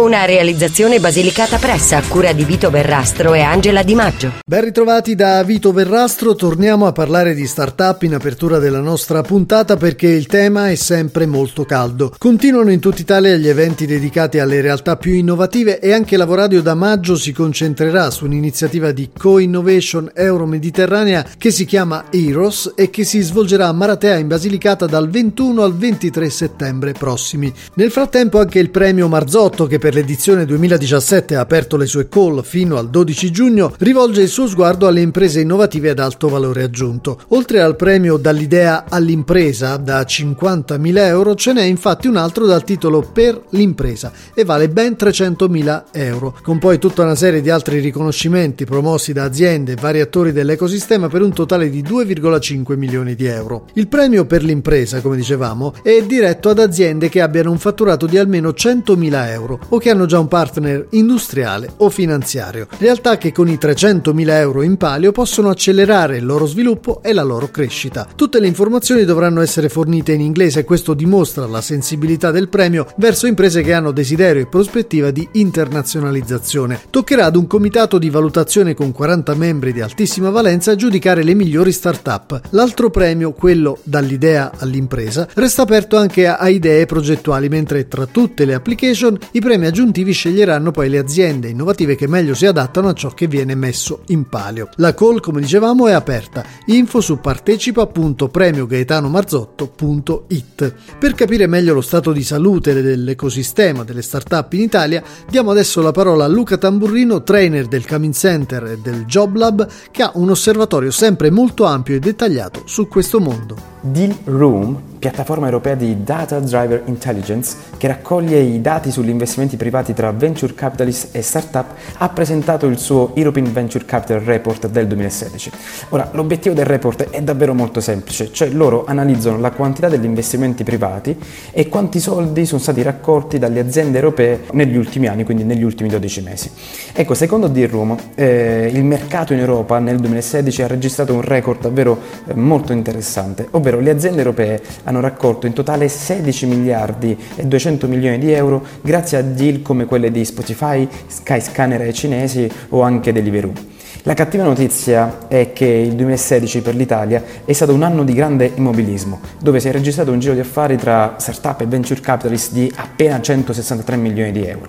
Una realizzazione Basilicata Pressa a cura di Vito Verrastro e Angela Di Maggio. Ben ritrovati da Vito Verrastro, torniamo a parlare di startup in apertura della nostra puntata perché il tema è sempre molto caldo. Continuano in tutta Italia gli eventi dedicati alle realtà più innovative e anche Lavoradio da maggio si concentrerà su un'iniziativa di co-innovation euro-mediterranea che si chiama Eros e che si svolgerà a Maratea in Basilicata dal 21 al 23 settembre prossimi. Nel frattempo anche il premio Marzotto che per per l'edizione 2017 ha aperto le sue call fino al 12 giugno, rivolge il suo sguardo alle imprese innovative ad alto valore aggiunto. Oltre al premio dall'idea all'impresa da 50.000 euro, ce n'è infatti un altro dal titolo Per l'impresa e vale ben 300.000 euro, con poi tutta una serie di altri riconoscimenti promossi da aziende e vari attori dell'ecosistema per un totale di 2,5 milioni di euro. Il premio per l'impresa, come dicevamo, è diretto ad aziende che abbiano un fatturato di almeno 100.000 euro o che hanno già un partner industriale o finanziario, realtà che con i 300.000 euro in palio possono accelerare il loro sviluppo e la loro crescita. Tutte le informazioni dovranno essere fornite in inglese e questo dimostra la sensibilità del premio verso imprese che hanno desiderio e prospettiva di internazionalizzazione. Toccherà ad un comitato di valutazione con 40 membri di altissima valenza giudicare le migliori start-up. L'altro premio, quello dall'idea all'impresa, resta aperto anche a idee progettuali, mentre tra tutte le application i premi aggiuntivi sceglieranno poi le aziende innovative che meglio si adattano a ciò che viene messo in palio. La call, come dicevamo, è aperta. Info su partecipa.premiogaetanomarzotto.it. Per capire meglio lo stato di salute dell'ecosistema delle start-up in Italia, diamo adesso la parola a Luca Tamburrino, trainer del Coming Center e del Job Lab, che ha un osservatorio sempre molto ampio e dettagliato su questo mondo. Deal Room piattaforma europea di Data Driver Intelligence che raccoglie i dati sugli investimenti privati tra venture capitalist e startup, ha presentato il suo European Venture Capital Report del 2016. Ora, l'obiettivo del report è davvero molto semplice, cioè loro analizzano la quantità degli investimenti privati e quanti soldi sono stati raccolti dalle aziende europee negli ultimi anni, quindi negli ultimi 12 mesi. Ecco, secondo Dirroom, eh, il mercato in Europa nel 2016 ha registrato un record davvero eh, molto interessante, ovvero le aziende europee hanno raccolto in totale 16 miliardi e 200 milioni di euro grazie a deal come quelle di Spotify, Skyscanner ai cinesi o anche Deliveroo. La cattiva notizia è che il 2016 per l'Italia è stato un anno di grande immobilismo, dove si è registrato un giro di affari tra startup e venture capitalist di appena 163 milioni di euro.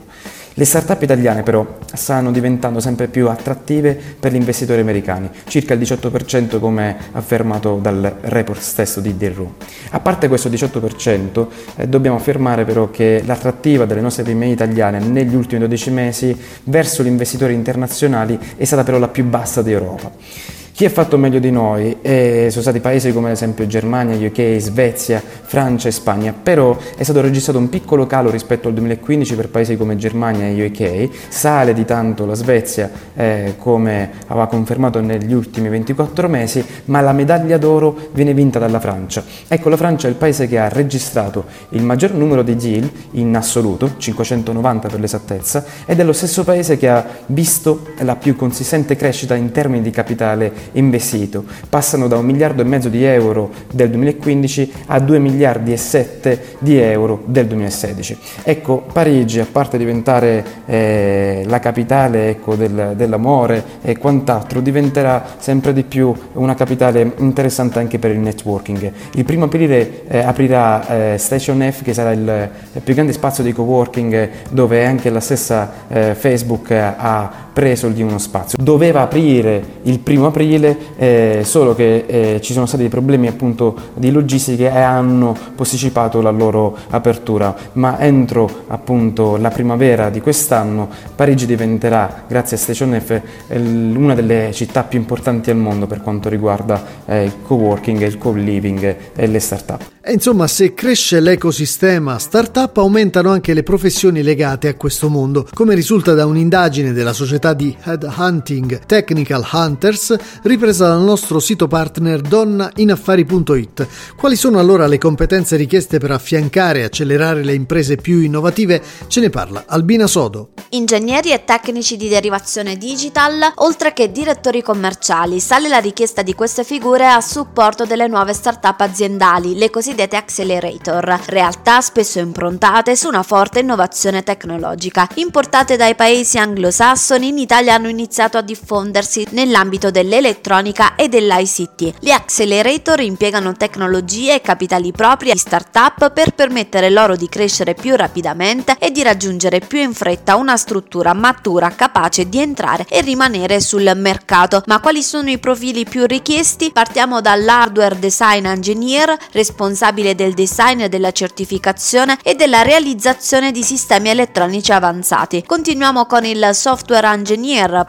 Le start-up italiane però stanno diventando sempre più attrattive per gli investitori americani, circa il 18% come affermato dal report stesso di Deal A parte questo 18%, eh, dobbiamo affermare però che l'attrattiva delle nostre PMI italiane negli ultimi 12 mesi verso gli investitori internazionali è stata però la più bassa d'Europa. Chi ha fatto meglio di noi eh, sono stati paesi come ad esempio Germania, UK, Svezia, Francia e Spagna, però è stato registrato un piccolo calo rispetto al 2015 per paesi come Germania e UK, sale di tanto la Svezia eh, come aveva confermato negli ultimi 24 mesi, ma la medaglia d'oro viene vinta dalla Francia. Ecco, la Francia è il paese che ha registrato il maggior numero di deal in assoluto, 590 per l'esattezza, ed è lo stesso paese che ha visto la più consistente crescita in termini di capitale investito, passano da un miliardo e mezzo di euro del 2015 a 2 miliardi e 7 di euro del 2016. Ecco, Parigi, a parte diventare eh, la capitale ecco, del, dell'amore e quant'altro, diventerà sempre di più una capitale interessante anche per il networking. Il primo aprile eh, aprirà eh, Station F, che sarà il, più grande spazio di coworking dove anche la stessa eh, Facebook ha preso di uno spazio. Doveva aprire il primo aprile, eh, solo che eh, ci sono stati dei problemi appunto di logistica e hanno posticipato la loro apertura, ma entro appunto la primavera di quest'anno Parigi diventerà, grazie a Station F, una delle città più importanti al mondo per quanto riguarda eh, il co-working, il co-living e le start-up. E insomma, se cresce l'ecosistema startup, aumentano anche le professioni legate a questo mondo, come risulta da un'indagine della società società di headhunting Technical Hunters, ripresa dal nostro sito partner donnainaffari.it. Quali sono allora le competenze richieste per affiancare e accelerare le imprese più innovative? Ce ne parla Albina Sodo. Ingegneri e tecnici di derivazione digital, oltre che direttori commerciali, sale la richiesta di queste figure a supporto delle nuove start-up aziendali, le cosiddette accelerator, realtà spesso improntate su una forte innovazione tecnologica. Importate dai paesi anglosassoni, in Italia hanno iniziato a diffondersi nell'ambito dell'elettronica e dell'ICT. Le accelerator impiegano tecnologie e capitali propri di start-up per permettere loro di crescere più rapidamente e di raggiungere più in fretta una struttura matura capace di entrare e rimanere sul mercato. Ma quali sono i profili più richiesti? Partiamo dall'hardware design engineer, responsabile del design della certificazione e della realizzazione di sistemi elettronici avanzati. Continuiamo con il software engineer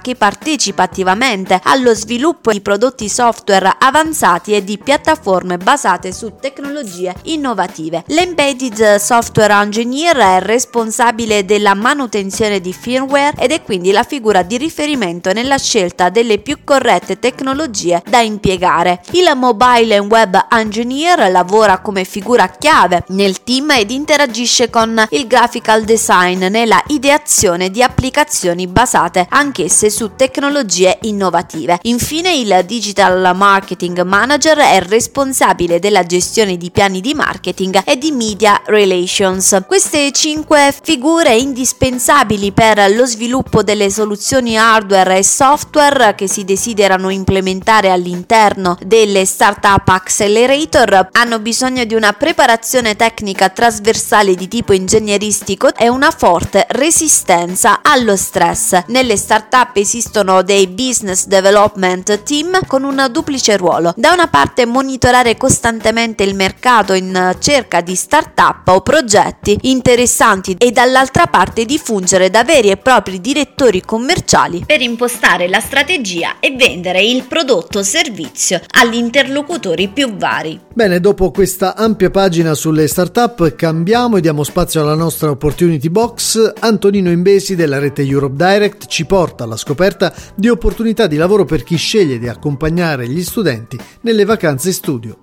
che partecipa attivamente allo sviluppo di prodotti software avanzati e di piattaforme basate su tecnologie innovative. L'embedded software engineer è responsabile della manutenzione di firmware ed è quindi la figura di riferimento nella scelta delle più corrette tecnologie da impiegare. Il mobile and web engineer lavora come figura chiave nel team ed interagisce con il graphical design nella ideazione di applicazioni basate anch'esse su tecnologie innovative. Infine il digital marketing manager è responsabile della gestione di piani di marketing e di media relations. Queste cinque figure indispensabili per lo sviluppo delle soluzioni hardware e software che si desiderano implementare all'interno delle startup accelerator hanno bisogno di una preparazione tecnica trasversale di tipo ingegneristico e una forte resistenza allo stress. Nelle startup esistono dei business development team con un duplice ruolo. Da una parte monitorare costantemente il mercato in cerca di startup o progetti interessanti e dall'altra parte di fungere da veri e propri direttori commerciali per impostare la strategia e vendere il prodotto o servizio agli interlocutori più vari. Bene, dopo questa ampia pagina sulle startup cambiamo e diamo spazio alla nostra opportunity box. Antonino Imbesi della rete Europe Direct ci porta alla scoperta di opportunità di lavoro per chi sceglie di accompagnare gli studenti nelle vacanze studio.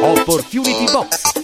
Opportunity Box.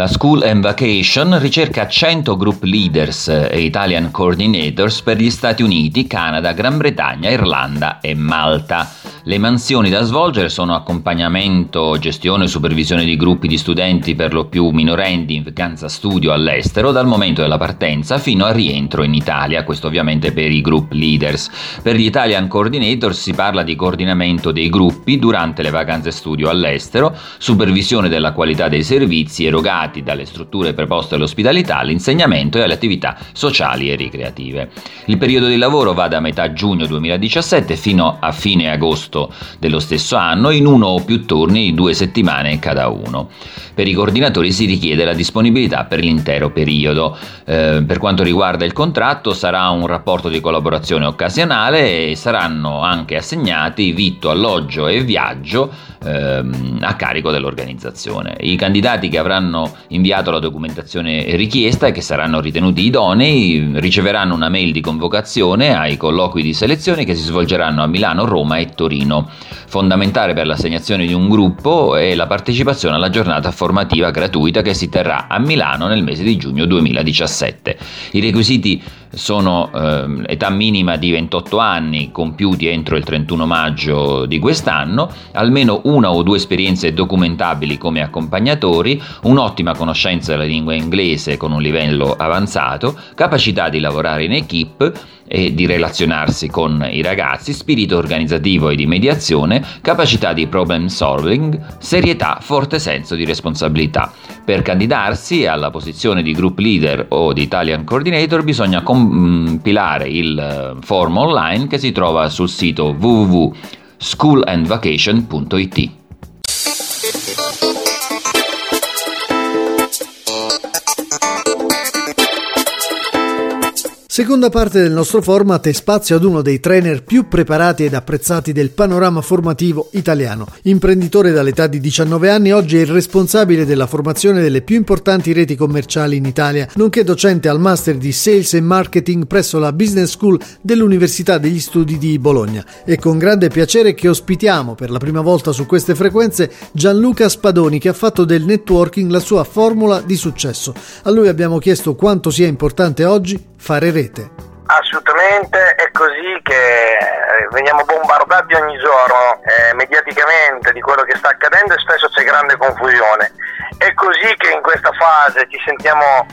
La School and Vacation ricerca 100 group leaders e Italian coordinators per gli Stati Uniti, Canada, Gran Bretagna, Irlanda e Malta. Le mansioni da svolgere sono accompagnamento, gestione e supervisione di gruppi di studenti per lo più minorenni in vacanza studio all'estero dal momento della partenza fino al rientro in Italia, questo ovviamente per i group leaders. Per gli Italian Coordinators si parla di coordinamento dei gruppi durante le vacanze studio all'estero, supervisione della qualità dei servizi erogati dalle strutture preposte all'ospitalità, all'insegnamento e alle attività sociali e ricreative. Il periodo di lavoro va da metà giugno 2017 fino a fine agosto dello stesso anno in uno o più turni di due settimane cada uno. Per i coordinatori si richiede la disponibilità per l'intero periodo. Eh, per quanto riguarda il contratto sarà un rapporto di collaborazione occasionale e saranno anche assegnati vitto, alloggio e viaggio ehm, a carico dell'organizzazione. I candidati che inviato la documentazione richiesta e che saranno ritenuti idonei riceveranno una mail di convocazione ai colloqui di selezione che si svolgeranno a Milano, Roma e Torino. Fondamentale per l'assegnazione di un gruppo è la partecipazione alla giornata formativa gratuita che si terrà a Milano nel mese di giugno 2017. I requisiti sono eh, età minima di 28 anni compiuti entro il 31 maggio di quest'anno, almeno una o due esperienze documentabili come accompagnatori, un'ottima conoscenza della lingua inglese con un livello avanzato, capacità di lavorare in equip e di relazionarsi con i ragazzi, spirito organizzativo e di mediazione, capacità di problem solving, serietà, forte senso di responsabilità. Per candidarsi alla posizione di group leader o di Italian coordinator bisogna compilare il eh, form online che si trova sul sito www.schoolandvacation.it. Seconda parte del nostro format è spazio ad uno dei trainer più preparati ed apprezzati del panorama formativo italiano. Imprenditore dall'età di 19 anni, oggi è il responsabile della formazione delle più importanti reti commerciali in Italia, nonché docente al Master di Sales e Marketing presso la Business School dell'Università degli Studi di Bologna. È con grande piacere che ospitiamo per la prima volta su queste frequenze Gianluca Spadoni che ha fatto del networking la sua formula di successo. A lui abbiamo chiesto quanto sia importante oggi fare rete. Assolutamente, è così che eh, veniamo bombardati ogni giorno eh, mediaticamente di quello che sta accadendo e spesso c'è grande confusione. È così che in questa fase ci sentiamo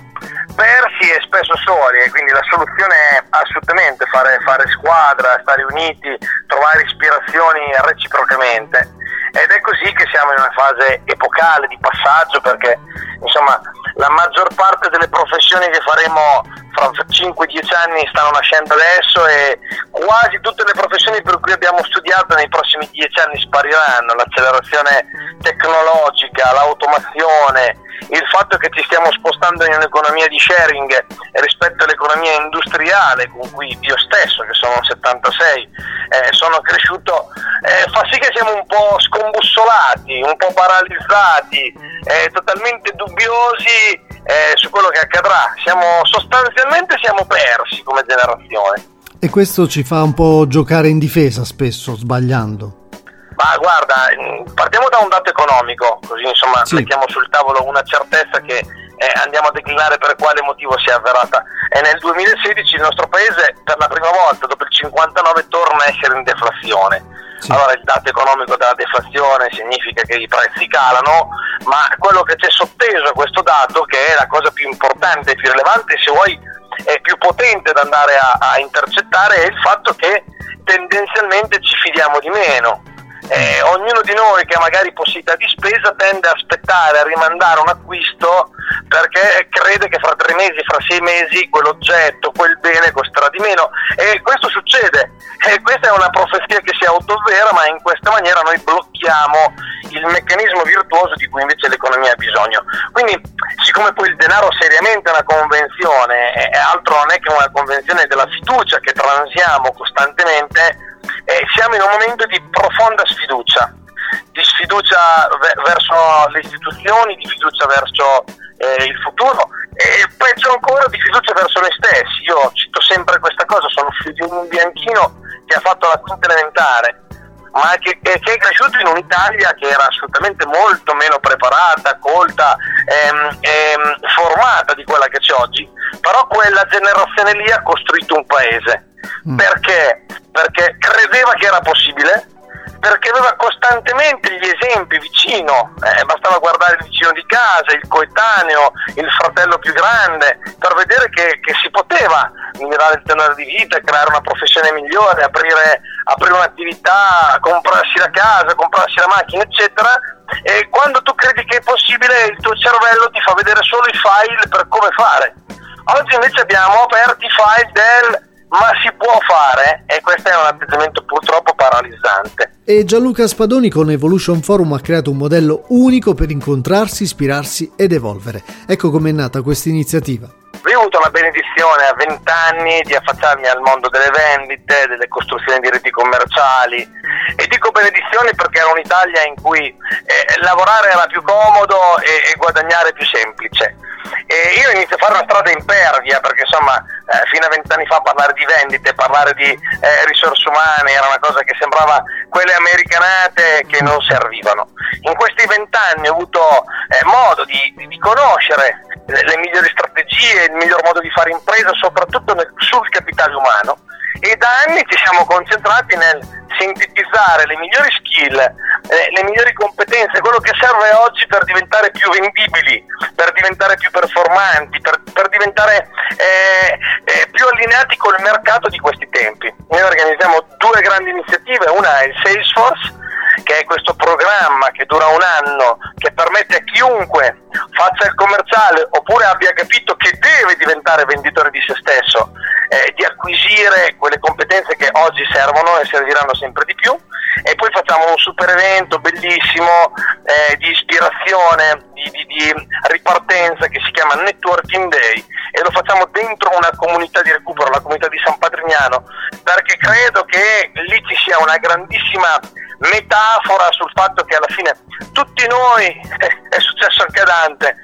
persi e spesso soli e quindi la soluzione è assolutamente fare, fare squadra, stare uniti, trovare ispirazioni reciprocamente ed è così che siamo in una fase epocale di passaggio perché insomma la maggior parte delle professioni che faremo fra 5-10 anni stanno nascendo adesso e quasi tutte le professioni per cui abbiamo studiato nei prossimi 10 anni spariranno, l'accelerazione tecnologica, l'automazione, il fatto che ci stiamo spostando in un'economia di sharing rispetto all'economia industriale con cui io stesso, che sono 76, eh, sono cresciuto, eh, fa sì che siamo un po' scombussolati, un po' paralizzati, eh, totalmente dubbiosi eh, su quello che accadrà. Siamo, sostanzialmente siamo persi come generazione. E questo ci fa un po' giocare in difesa spesso, sbagliando. Ma guarda, partiamo da un dato economico, così insomma sì. mettiamo sul tavolo una certezza che eh, andiamo a declinare per quale motivo si è avverata. E nel 2016 il nostro paese per la prima volta dopo il 59 torna a essere in deflazione. Sì. Allora il dato economico della deflazione significa che i prezzi calano, ma quello che c'è sotteso a questo dato, che è la cosa più importante e più rilevante, se vuoi è più potente da andare a, a intercettare, è il fatto che tendenzialmente ci fidiamo di meno eh, ognuno di noi che ha magari possibilità di spesa tende a aspettare, a rimandare un acquisto perché crede che fra tre mesi, fra sei mesi quell'oggetto, quel bene costerà di meno e questo succede e questa è una profezia che si autoavvera ma in questa maniera noi blocchiamo il meccanismo virtuoso di cui invece l'economia ha bisogno. Quindi siccome poi il denaro seriamente è una convenzione e altro non è che una convenzione della fiducia che transiamo costantemente, eh, siamo in un momento di profonda sfiducia, di sfiducia ve- verso le istituzioni, di fiducia verso eh, il futuro e peggio ancora di fiducia verso noi stessi. Io cito sempre questa cosa, sono figlio di un bianchino che ha fatto la quinta elementare, ma che, che, che, è cresciuto in un'Italia che era assolutamente molto meno preparata, colta, ehm, formata di quella che c'è oggi. Però quella generazione lì ha costruito un paese. Mm. Perché? Perché credeva che era possibile, perché aveva costantemente gli esempi vicino, eh, bastava guardare il vicino di casa, il coetaneo, il fratello più grande, per vedere che, che si poteva migliorare il tenore di vita, creare una professione migliore, aprire, aprire un'attività, comprarsi la casa, comprarsi la macchina, eccetera. E quando tu credi che è possibile, il tuo cervello ti fa vedere solo i file per come fare. Oggi invece abbiamo aperti i file del ma si può fare e questo è un atteggiamento purtroppo paralizzante. E Gianluca Spadoni con Evolution Forum ha creato un modello unico per incontrarsi, ispirarsi ed evolvere. Ecco com'è nata questa iniziativa. Io ho avuto la benedizione a 20 anni di affacciarmi al mondo delle vendite, delle costruzioni di reti commerciali e dico benedizione perché era un'Italia in cui eh, lavorare era più comodo e, e guadagnare più semplice. E io inizio a fare una strada impervia perché insomma eh, fino a vent'anni fa parlare di vendite, parlare di eh, risorse umane era una cosa che sembrava quelle americanate che non servivano. In questi vent'anni ho avuto eh, modo di, di conoscere le, le, migliori strategie, il miglior modo di fare impresa, soprattutto nel, sul capitale umano e da anni ci siamo concentrati nel sintetizzare le migliori skill, eh, le migliori competenze, quello che serve oggi per diventare più vendibili, per diventare più performanti, per, per diventare eh, eh, più allineati col mercato di questi tempi. Noi organizziamo due grandi iniziative, una è il Salesforce, che è questo programma che dura un anno, che permette a chiunque faccia il commerciale oppure abbia capito che deve diventare venditore di se stesso, eh, di acquisire quelle competenze che oggi servono e serviranno sempre di più. E poi facciamo un super evento bellissimo eh, di ispirazione, di, di, di, ripartenza che si chiama Networking Day. E lo facciamo dentro una comunità di recupero, la comunità di San Patrignano, perché credo che lì ci sia una grandissima metafora sul fatto che alla fine tutti noi, è successo anche a Dante,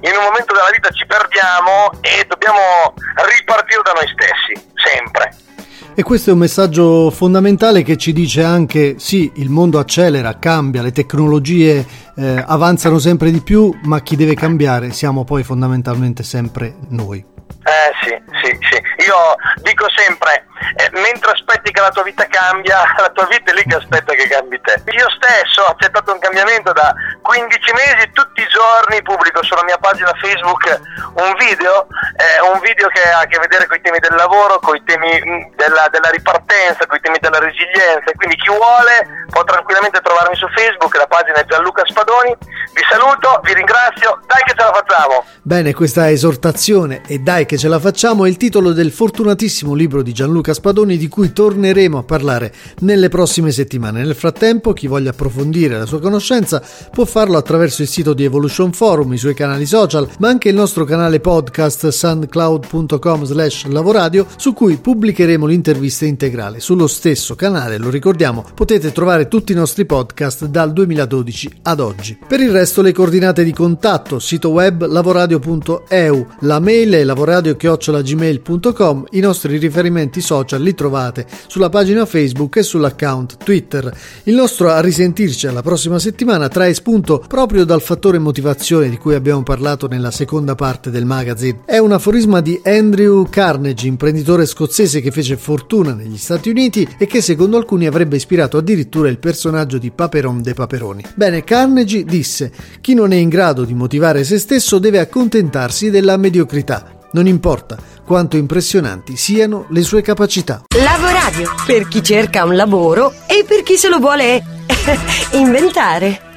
in un momento della vita ci perdiamo e dobbiamo ripartire da noi stessi, sempre. E questo è un messaggio fondamentale che ci dice anche sì, il mondo accelera, cambia, le tecnologie eh, avanzano sempre di più, ma chi deve cambiare siamo poi fondamentalmente sempre noi. Eh sì, sì, sì. Io dico sempre, eh, mentre aspetti che la tua vita cambia, la tua vita è lì che aspetta che cambi te. Io stesso ho accettato un cambiamento da 15 mesi, tutti i giorni pubblico sulla mia pagina Facebook un video, eh, un video che ha a che vedere con i temi del lavoro, con i temi mm, della, della ripartenza, con i temi della resilienza. Quindi chi vuole può tranquillamente trovarmi su Facebook, la pagina è Gianluca Spadoni. Vi saluto, vi ringrazio, dai che ce la facciamo! Bene, questa esortazione e dai che ce la facciamo è il titolo del fortunatissimo libro di Gianluca Spadoni di cui torneremo a parlare nelle prossime settimane. Nel frattempo, chi voglia approfondire la sua conoscenza può farlo attraverso il sito di Evolution Forum, i suoi canali social, ma anche il nostro canale podcast soundcloud.com slash lavoradio su cui pubblicheremo l'intervista integrale. Sullo stesso canale, lo ricordiamo, potete trovare tutti i nostri podcast dal 2012 ad oggi. Per il resto le coordinate di contatto, sito web lavoradio.eu, la mail è lavoradio.gmail.com, i nostri riferimenti social li trovate sulla pagina Facebook e sull'account Twitter. Il nostro a risentirci alla prossima settimana trae spunto proprio dal fattore motivazione di cui abbiamo parlato nella seconda parte del magazine. È un aforisma di Andrew Carnegie, imprenditore scozzese che fece fortuna negli Stati Uniti e che secondo alcuni avrebbe ispirato addirittura il personaggio di Paperon de Paperoni. Bene, Carnegie disse: Chi non è in grado di motivare se stesso deve accontentarsi della mediocrità. Non importa quanto impressionanti siano le sue capacità. Lavoradio per chi cerca un lavoro e per chi se lo vuole inventare.